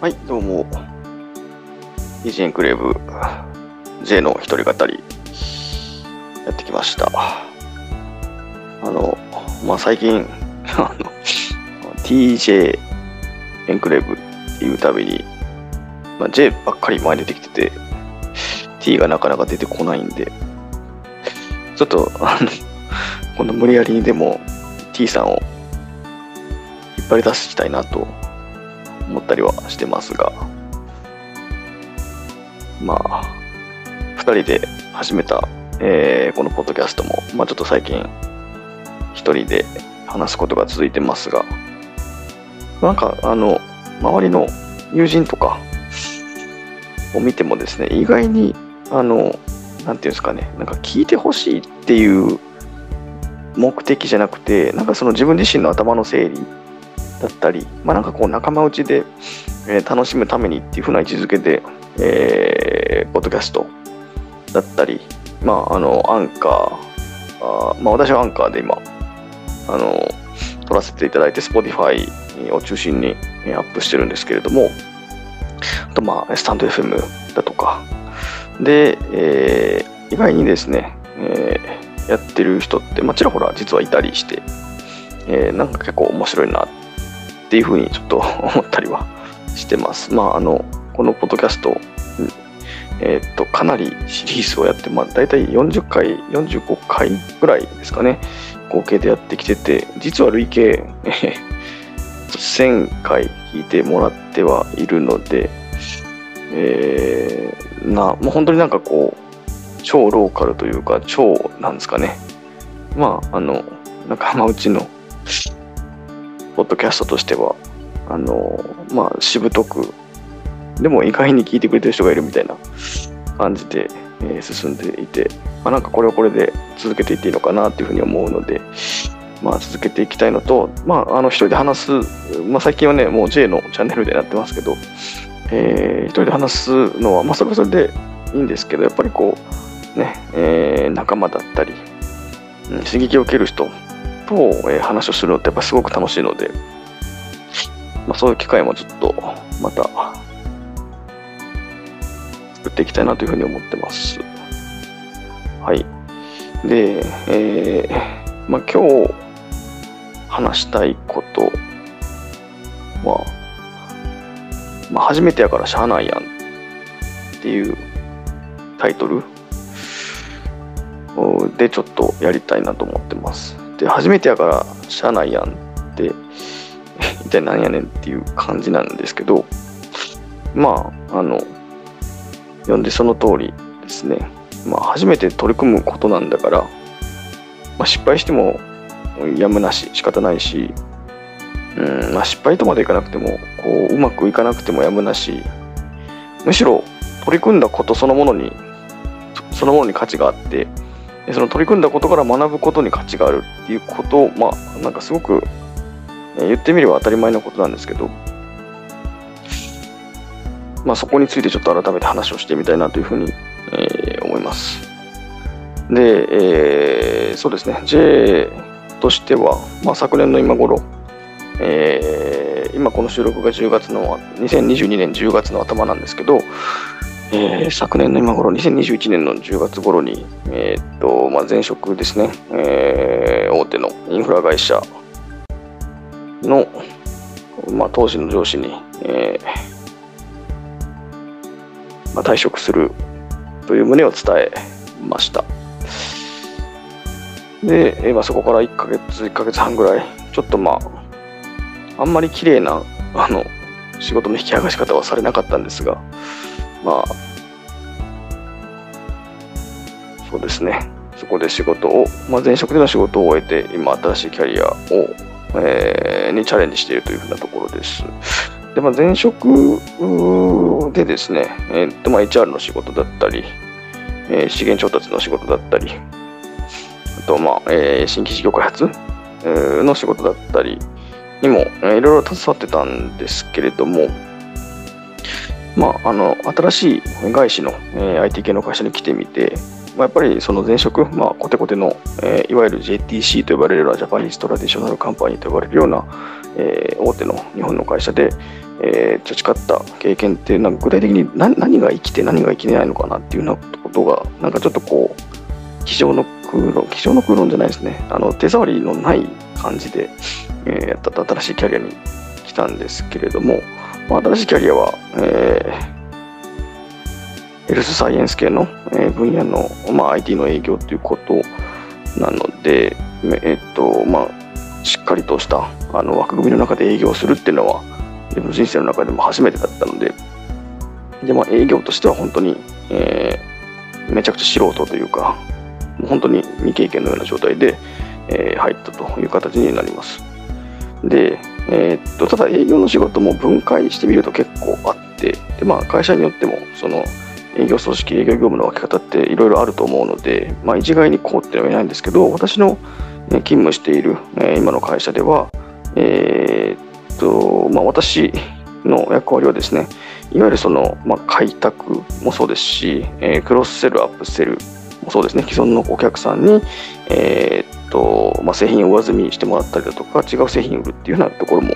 はい、どうも。イージエンクレーブ J の一人語り、やってきました。あの、まあ、最近、あの、TJ エンクレーブっていうたびに、まあ、J ばっかり前に出てきてて、T がなかなか出てこないんで、ちょっと、あの、今度無理やりにでも T さんを引っ張り出したいなと思ったりはしてますが、まあ、2人で始めた、えーこのポッドキャストも、まあ、ちょっと最近、1人で話すことが続いてますが、なんか、あの、周りの友人とかを見てもですね、意外に、あの、なんていうんですかね、なんか聞いてほしいっていう目的じゃなくて、なんかその自分自身の頭の整理だったり、まあ、なんかこう仲間内で、えー楽しむためにっていう風な位置づけで、えーポッドキャストだったり、まあ、あの、アンカー、あーまあ、私はアンカーで今、あの、撮らせていただいて、Spotify を中心にアップしてるんですけれども、あと、まあ、スタンド FM だとか、で、えー意外にですね、えーやってる人って、まあ、ちらほら実はいたりして、えーなんか結構面白いなってっていうふうにちょっと思ったりはしてます。まあ、あの、このポッドキャスト、えーっと、かなりシリーズをやって、まあ、大体40回、45回ぐらいですかね、合計でやってきてて、実は累計、え1000回聞いてもらってはいるので、えーな、もう本当になんかこう、超ローカルというか、超、なんですかね、まあ、あの、仲間内の、ポッドキャストとしては、あの、まあ、しぶとく、でも意外に聞いてくれてる人がいるみたいな感じで、えー進んでいて、まあ、なんかこれはこれで続けていっていいのかなっていうふうに思うので、まあ、続けていきたいのと、まあ、あの、一人で話す、まあ、最近はね、もう J のチャンネルでなってますけど、えー一人で話すのは、まあ、それはそれでいいんですけど、やっぱりこう、ね、えー仲間だったり、うん刺激を受ける人と、えー話をするのってやっぱすごく楽しいので、まあ、そういう機会もちょっとまた作っていきたいなというふうに思ってます。はい。で、えーまあ、今日話したいことは、まあ、初めてやからしゃあないやんっていうタイトルでちょっとやりたいなと思ってます。で、初めてやからしゃあないやんって、一体何やねんっていう感じなんですけど、まあ、あの、読んでその通りですね。まあ、初めて取り組むことなんだから、まあ、失敗してもやむなし、仕方ないし、うんまあ、失敗とまでいかなくてもこううまくいかなくてもやむなしむしろ取り組んだことそのものにそのものに価値があってその取り組んだことから学ぶことに価値があるっていうことをまあなんかすごくえ言ってみれば当たり前のことなんですけどまあそこについてちょっと改めて話をしてみたいなというふうに、えー思います。で、えーそうですね。J としては、まあ、昨年の今頃えー今この収録が10月の2022年10月の頭なんですけど、えー昨年の今頃2021年の10月頃に、えーっとまあ、前職ですね、えー大手のインフラ会社の、まあ、当時の上司に、えーまあ、退職するという旨を伝えました。で、えーまあ、そこから1ヶ月1ヶ月半ぐらいちょっとまああんまり綺麗なあの仕事の引き剥がし方はされなかったんですが、まあ、そうですね、そこで仕事を、まあ、前職での仕事を終えて、今、新しいキャリアを、えーにチャレンジしているというふうなところです。で、まあ、前職でですね、えーっとまあ、HR の仕事だったり、えー資源調達の仕事だったり、あと、まあえー新規事業開発の仕事だったりにも、えーいろいろ携わってたんですけれども、まあ、あの新しい外資の、えー IT 系の会社に来てみて、まあ、やっぱりその前職、まあ、コテコテの、えー、いわゆる JTC と呼ばれるようなジャパニーズトラディショナルカンパニーと呼ばれるような、えー、大手の日本の会社で、えー、培った経験っていうのは具体的に何何が生きて何が生きてないのかなっていうようなことがなんかちょっとこう机上の空論机上の空論じゃないですね。あの手触りのない感じで、えー、やった新しいキャリアに来たんですけれども、まあ、新しいキャリアは、えー、ヘルスサイエンス系の、え、分野の、まあ、IT の営業ということなので、えっとまあ、しっかりとしたあの枠組みの中で営業するっていうのは自分の人生の中でも初めてだったので、でまあ、営業としては本当に、えー、めちゃくちゃ素人というか、もう本当に未経験のような状態で、えー、入ったという形になります。で、えー、っとただ営業の仕事も分解してみると結構あって、でまあ、会社によってもその営業組織、営業業務の分け方っていろいろあると思うので、まあ、一概にこうっては言えないんですけど、私の勤務している、今の会社では、えー、とまあ、私の役割はですね、いわゆるその、まあ、開拓もそうですし、えー、クロスセル、アップセルもそうですね、既存のお客さんに、えー、っとまあ、製品を上積みしてもらったりだとか、違う製品を売るっていうようなところも、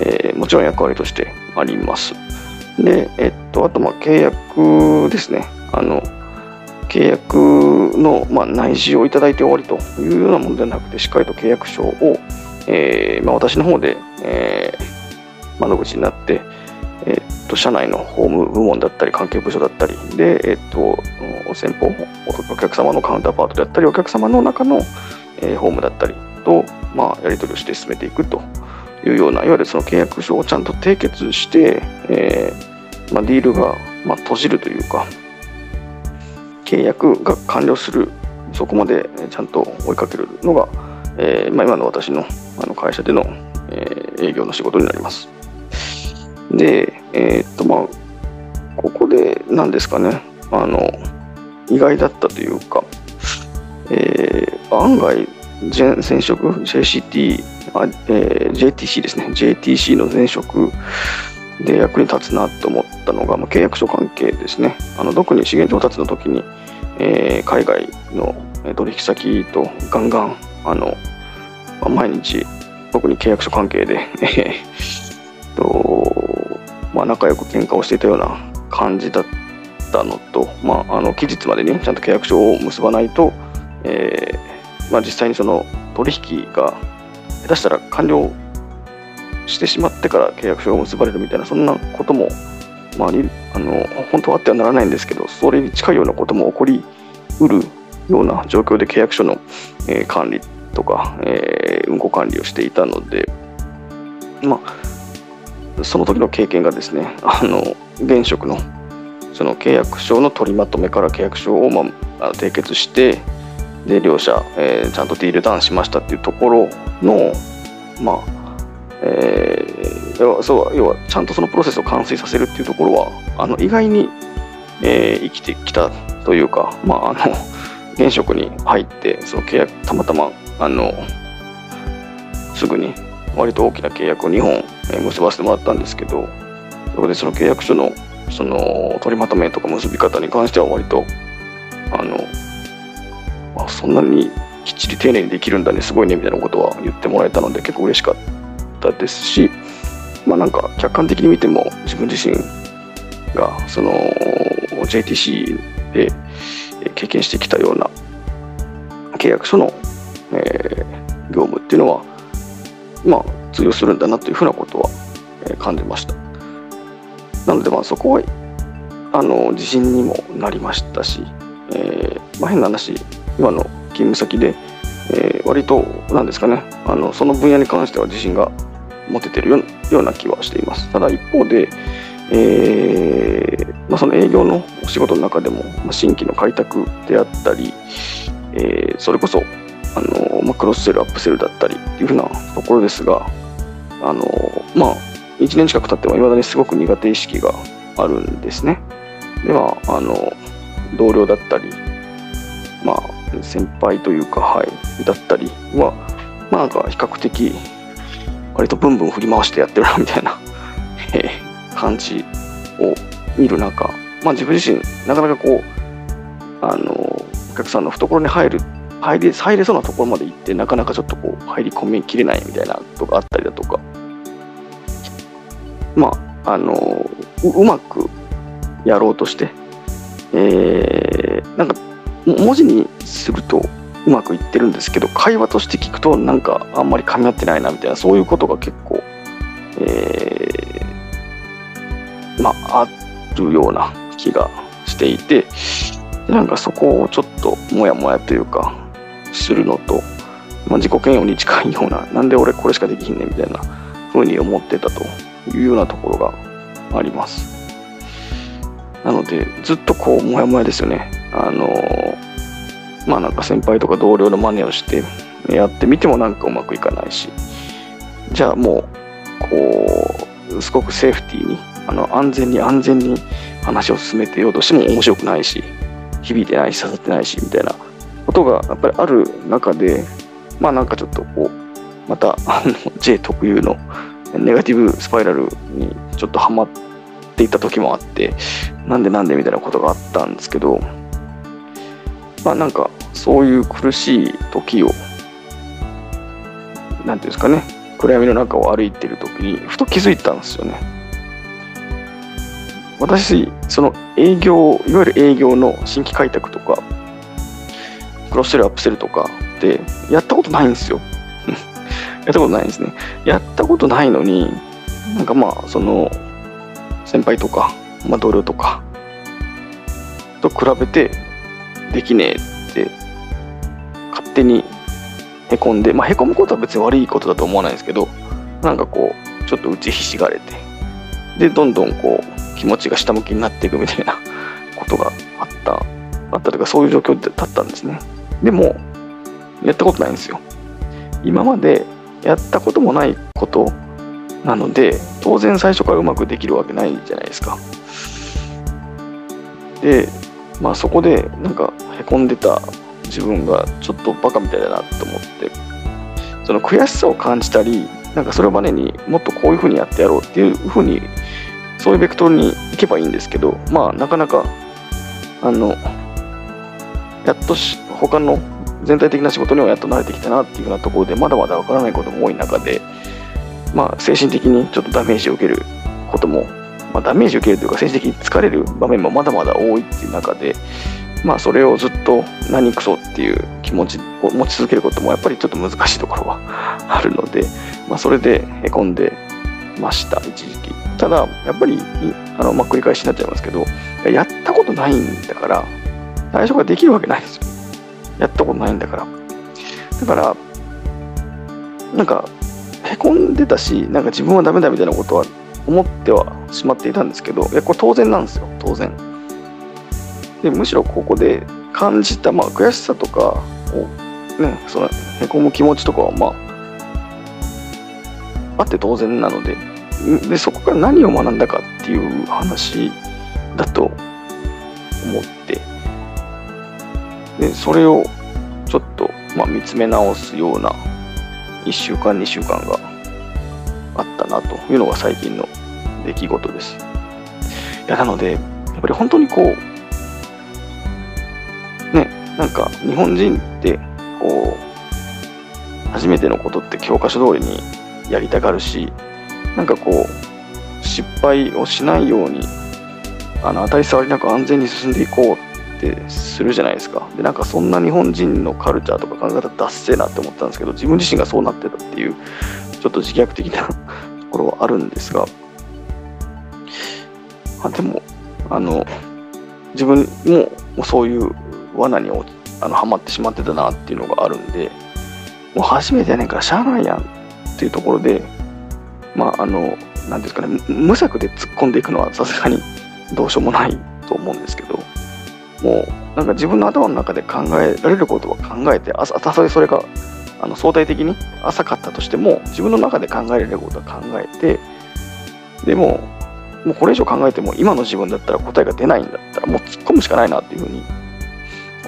えー、もちろん役割としてあります。で、えっと、あと、まあ、契約ですね。あの契約の、まあ、内示をいただいて終わりというようなものではなくて、しっかりと契約書を、えーまあ、私の方で、えー、窓口になって、えー、っと社内の法務部門だったり関係部署だったりで、え、っと先方お客様のカウンターパートであったりお客様の中の、えー、法務だったりと、まあ、やり取りをして進めていくというようないわゆるその契約書をちゃんと締結して、えーまあ、ディールが、まあ、閉じるというか契約が完了するそこまでちゃんと追いかけるのが、えーまあ、今の私のあの会社での、えー、営業の仕事になります。で、え、っと、まあ、ここで何ですかね、あの、意外だったというか、えー、案外、前職、JCT、あえー、JTC ですね、JTC の前職で役に立つなと思ったのが、まあ、契約書関係ですね。あの特に資源調達の時に、えー、海外の取引先とガンガンあのまあ、毎日特に契約書関係でと、まあ、仲良く喧嘩をしていたような感じだったのと、まあ、あの期日までにちゃんと契約書を結ばないと、えーまあ、実際にその取引が下手したら完了してしまってから契約書を結ばれるみたいなそんなことも、まあ、あの本当はあってはならないんですけどそれに近いようなことも起こりうるような状況で契約書の、えー、管理とか、えー、運行管理をしていたので、まあ、その時の経験がですね、あの現職のその契約書の取りまとめから契約書を、まあ、締結して、で両者、えー、ちゃんとディールダウンしましたっていうところの、まあえー、要はそう要はちゃんとそのプロセスを完遂させるっていうところはあの意外に、えー、生きてきたというか、まあ、あの 現職に入ってその契約たまたまあのすぐに割と大きな契約を2本結ばせてもらったんですけどそこでその契約書のその取りまとめとか結び方に関しては割とあの、あ、そんなにきっちり丁寧にできるんだねすごいねみたいなことは言ってもらえたので結構嬉しかったですしまあなんか客観的に見ても自分自身がその JTC で経験してきたような契約書のえー、業務っていうのは、まあ、通用するんだなというふうなことは、え、感じました。なので、まあ、そこはあの自信にもなりましたし、えーまあ、変な話、今の勤務先で、えー、割と、なんですかねあの、その分野に関しては自信が持ててるような気はしています。ただ一方で、えーまあ、その営業のお仕事の中でも、まあ、新規の開拓であったり、え、それこそあの、まあ、クロスセル、アップセルだったりっていうふうなところですが、あの、まあ、1年近く経ってもいまだにすごく苦手意識があるんですね。では、あの、同僚だったり、まあ、先輩というか、はい、だったりは、まあ、なんか比較的、割とブンブン振り回してやってるな、みたいな、え感じを見る中、まあ、自分自身、なかなかこう、あの、お客さんの懐に入る入り入れそうなところまで行ってなかなかちょっとこう入り込みきれないみたいなことがあったりだとかまああのうまくやろうとして、えー、なんか文字にするとうまくいってるんですけど会話として聞くとなんかあんまり噛み合ってないなみたいなそういうことが結構、えー、まああるような気がしていてなんかそこをちょっともやもやというかするのと、まあ、自己嫌悪に近いようななんで俺これしかできひんねんみたいな風に思ってたというようなところがあります。なのでずっとこうもやもやですよね。あのまあなんか先輩とか同僚の真似をしてやってみてもなんかうまくいかないしじゃあもうこうすごくセーフティーにあの安全に安全に話を進めてようとしても面白くないし響いてないし刺さってないしみたいなことがやっぱりある中でまあなんかちょっとこうまたあの J 特有のネガティブスパイラルにちょっとハマっていた時もあってなんでなんでみたいなことがあったんですけどまあなんかそういう苦しい時を何ていうんですかね。暗闇の中を歩いてる時にふと気づいたんですよね。私その営業いわゆる営業の新規開拓とかクロスセルアップセルとかってやったことないんですよ。やったことないんですね。やったことないのになんかまあその先輩とか、まあ、同僚とかと比べてできねえって勝手にへこんで、まあ、へこむことは別に悪いことだと思わないですけどなんかこうちょっと打ちひしがれてでどんどんこう気持ちが下向きになっていくみたいな ことがあったあったとかそういう状況だったんですね。でもやったことないんですよ。今までやったこともないことなので当然最初からうまくできるわけないじゃないですか。でまあそこでなんかへこんでた自分がちょっとバカみたいだなと思ってその悔しさを感じたりなんかそれをバネにもっとこういうふうにやってやろうっていうふうにそういうベクトルに行けばいいんですけどまあなかなかあのやっとし他の全体的な仕事にはやっと慣れてきたなっていうようなところでまだまだわからないことも多い中でまあ精神的にちょっとダメージを受けることもまあ、ダメージ受けるというか、精神的に疲れる場面もまだまだ多いっていう中で、まあ、それをずっと何くそっていう気持ちを持ち続けることもやっぱりちょっと難しいところはあるので、まあ、それでへこんでました、一時期。ただ、やっぱり、あのまあ、繰り返しになっちゃいますけど、やったことないんだから、最初からできるわけないですよ。やったことないんだから。だから、なんか、へこんでたし、なんか自分はダメだみたいなことは思ってはしまっていたんですけど、いや、これ当然なんですよ、当然。で、むしろここで感じた、まあ、悔しさとかを、ね、その、へこむ気持ちとかは、まあ、あって当然なので、で、そこから何を学んだかっていう話だと思って、で、それをちょっと、まあ、見つめ直すような1週間、2週間があったなというのが最近の出来事です。いや、なので、やっぱり本当にこう、ね、なんか日本人って、こう、初めてのことって教科書通りにやりたがるし、なんかこう、失敗をしないように、あの、当たり障りなく安全に進んでいこうってするじゃないですか。で、なんかそんな日本人のカルチャーとか考え方ダッセーなって思ったんですけど、自分自身がそうなってたっていう、ちょっと自虐的なところはあるんですが、あでも、あの、自分もそういう罠にあのはまってしまってたなっていうのがあるんで、もう初めてやねんからしゃあないやんっていうところで、まあ、あの、なんですかね、無策で突っ込んでいくのはさすがにどうしようもないと思うんですけど、もう、なんか自分の頭の中で考えられることは考えて、あたとえそれがあの相対的に浅かったとしても、自分の中で考えられることは考えて、でも、もうこれ以上考えても今の自分だったら答えが出ないんだったらもう突っ込むしかないなっていうふうに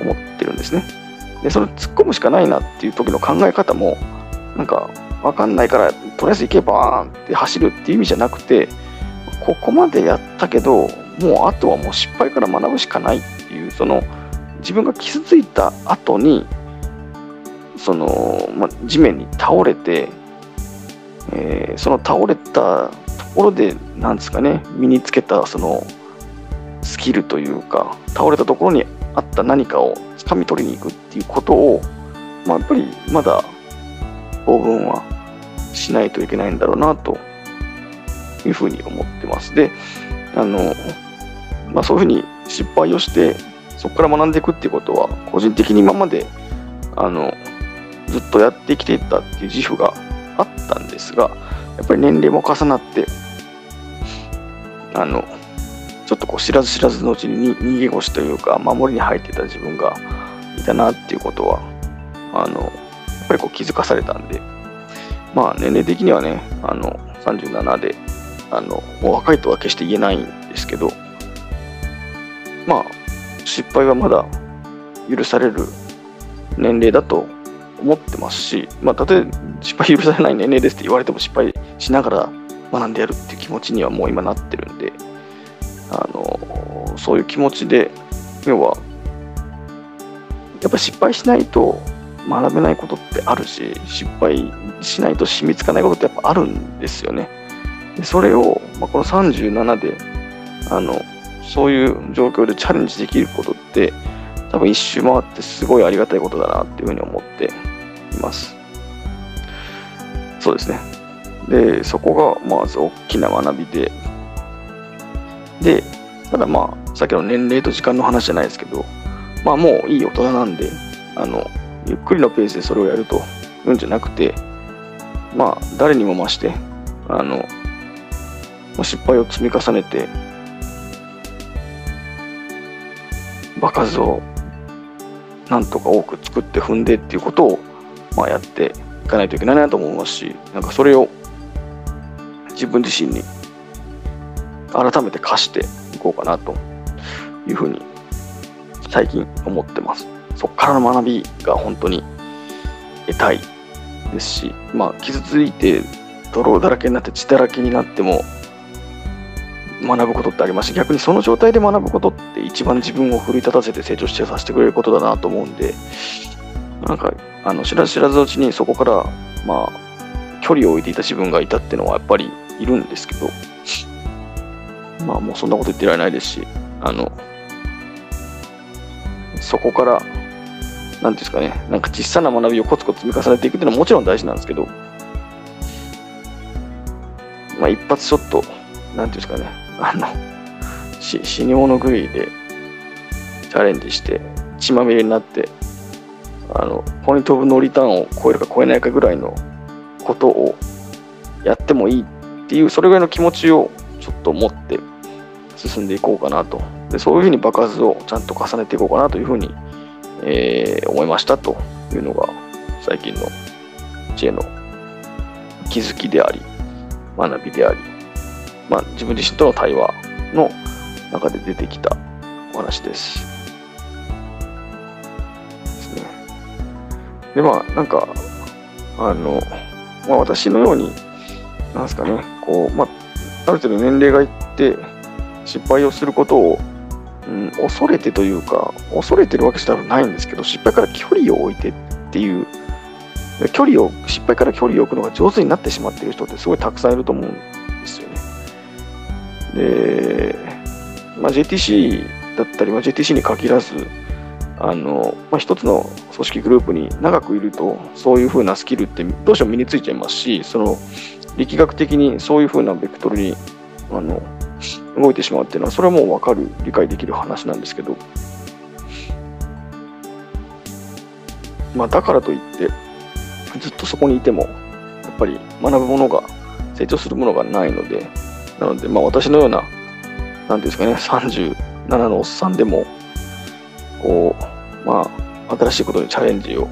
思ってるんですね。で、その突っ込むしかないなっていう時の考え方もなんかわかんないからとりあえず行けばーンって走るっていう意味じゃなくてここまでやったけどもうあとはもう失敗から学ぶしかないっていうその自分が傷ついた後にその、まあ、地面に倒れて、えー、その倒れたところでなんですかね身につけたそのスキルというか倒れたところにあった何かを掴み取りに行くっていうことを、まあ、やっぱりまだ当分はしないといけないんだろうなというふうに思ってます。で、あの、まあ、そういうふうに失敗をして、そこから学んでいくっていうことは、個人的に今まで、あの、ずっとやってきていたっていう自負があったんですが、やっぱり年齢も重なって、あの、ちょっとこう知らず知らずのうちに逃げ腰というか、守りに入ってた自分がいたなっていうことは、あの、やっぱりこう気づかされたんで、まあ年齢的にはね、あの、37で、あの、もう若いとは決して言えないんですけど、まあ、失敗はまだ許される年齢だと思ってますし、まあ、たとえ失敗許されない年齢ですって言われても失敗しながら学んでやるっていう気持ちにはもう今なってるんで、あの、そういう気持ちで、要は、やっぱ失敗しないと学べないことってあるし、失敗しないと染みつかないことってやっぱあるんですよね。でそれを、まあ、この37で、あの、そういう状況でチャレンジできることって、多分一周回ってすごいありがたいことだなっていうふうに思っています。そうですね。で、そこがまず大きな学びで、で、ただまあ、さっきの年齢と時間の話じゃないですけど、まあもういい大人なんで、あの、ゆっくりのペースでそれをやるというんじゃなくて、まあ、誰にも増して、あの、失敗を積み重ねて、場数をなんとか多く作って踏んでっていうことを、まあ、やっていかないといけないなと思いますし、なんかそれを自分自身に改めて課していこうかなというふうに最近思ってます。そこからの学びが本当に得たいですし、まあ、傷ついて泥だらけになって血だらけになっても学ぶことってありますし逆にその状態で学ぶことって一番自分を奮い立たせて成長してさせてくれることだなと思うんでなんかあの知らず知らずのうちにそこからまあ距離を置いていた自分がいたっていうのはやっぱりいるんですけどまあもうそんなこと言ってられないですしあのそこから何ていうんですかねなんか小さな学びをコツコツ積み重ねていくっていうのはもちろん大事なんですけどまあ一発ショットなんていうんですかね、あの、し死に物狂いでチャレンジして、血まみれになって、あの、ポイントオブノリターンを超えるか超えないかぐらいのことをやってもいいっていう、それぐらいの気持ちをちょっと持って進んでいこうかなと。でそういうふうに爆発をちゃんと重ねていこうかなというふうに、えー、思いましたというのが最近の知恵の気づきであり、学びであり、まあ、自分自身との対話の中で出てきたお話です。ですね。で、まあ、なんか、あの、まあ、私のように、なんですかね、こう、まあ、ある程度年齢がいって、失敗をすることを、うん、恐れてというか、恐れてるわけじゃないんですけど、失敗から距離を置いてっていう、距離を、失敗から距離を置くのが上手になってしまっている人ってすごいたくさんいると思うん。で、まあ、JTC だったり、まあ、JTC に限らず、あのまあ、一つの組織グループに長くいると、そういうふうなスキルってどうしても身についちゃいますし、その力学的にそういうふうなベクトルにあの動いてしまうっていうのは、それはもう分かる、理解できる話なんですけど、まあ、だからといって、ずっとそこにいても、やっぱり学ぶものが、成長するものがないので、なので、まあ私のような、なんですかね、37のおっさんでも、こう、まあ、新しいことにチャレンジを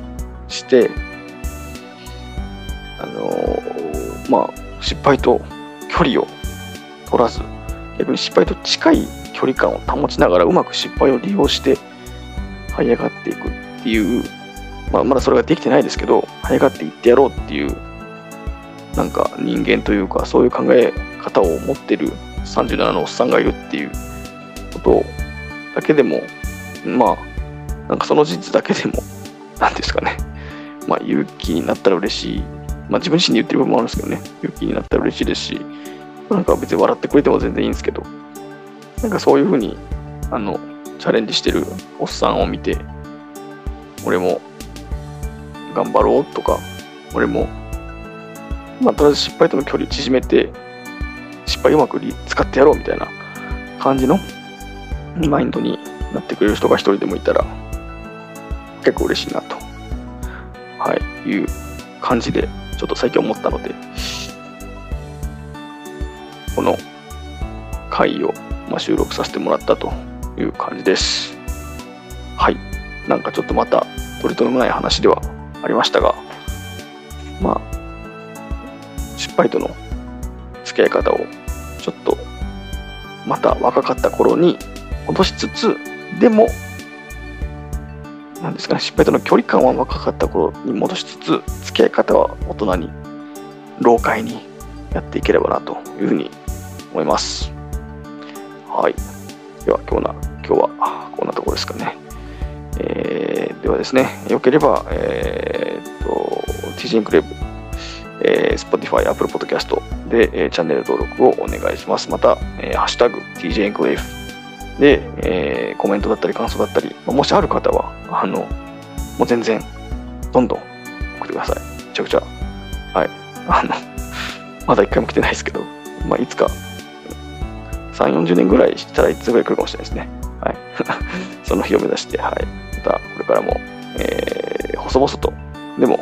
して、あのー、まあ、失敗と距離を取らず、逆に失敗と近い距離感を保ちながら、うまく失敗を利用して、這い上がっていくっていう、まあ、まだそれができてないですけど、這い上がっていってやろうっていう、なんか人間というか、そういう考え方を持ってる37のおっさんがいるっていうことだけでも、まあ、なんかその事実だけでも、なんですかね、まあ、勇気になったら嬉しい。まあ、自分自身で言ってる部分もあるんですけどね、勇気になったら嬉しいですし、なんか別に笑ってくれても全然いいんですけど、なんかそういうふうに、あの、チャレンジしてるおっさんを見て、俺も頑張ろうとか、俺も、まあ、とりあえず失敗との距離縮めて、失敗うまく使ってやろうみたいな感じのマインドになってくれる人が一人でもいたら、結構嬉しいなと、はい、いう感じで、ちょっと最近思ったので、この回を、まあ、収録させてもらったという感じです。はい。なんかちょっとまた取り留めない話ではありましたが、まあ、失敗との付き合い方をちょっとまた若かった頃に戻しつつ、でも、なんですかね、失敗との距離感は若かった頃に戻しつつ、付き合い方は大人に、老快にやっていければなというふうに思います。はい。では、今日な今日はこんなところですかね。えー、ではですね、よければ、えー、っと、TG インクレーブ、えー、Spotify、Apple Podcast で、えー、チャンネル登録をお願いします。また、えー、ハッシュタグ TJ インクレーブで、えー、コメントだったり感想だったり、もしある方は、あの、もう全然、どんどん送ってください。めちゃくちゃ、はい。あの、まだ一回も来てないですけど、まあ、いつか、3、40年ぐらいしたらいつぐらい来るかもしれないですね。はい。その日を目指して、はい。また、これからも、えー、細々と、でも、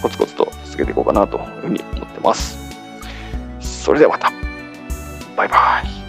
コツコツと続けていこうかなというふうに思ってます。それではまた。バイバイ。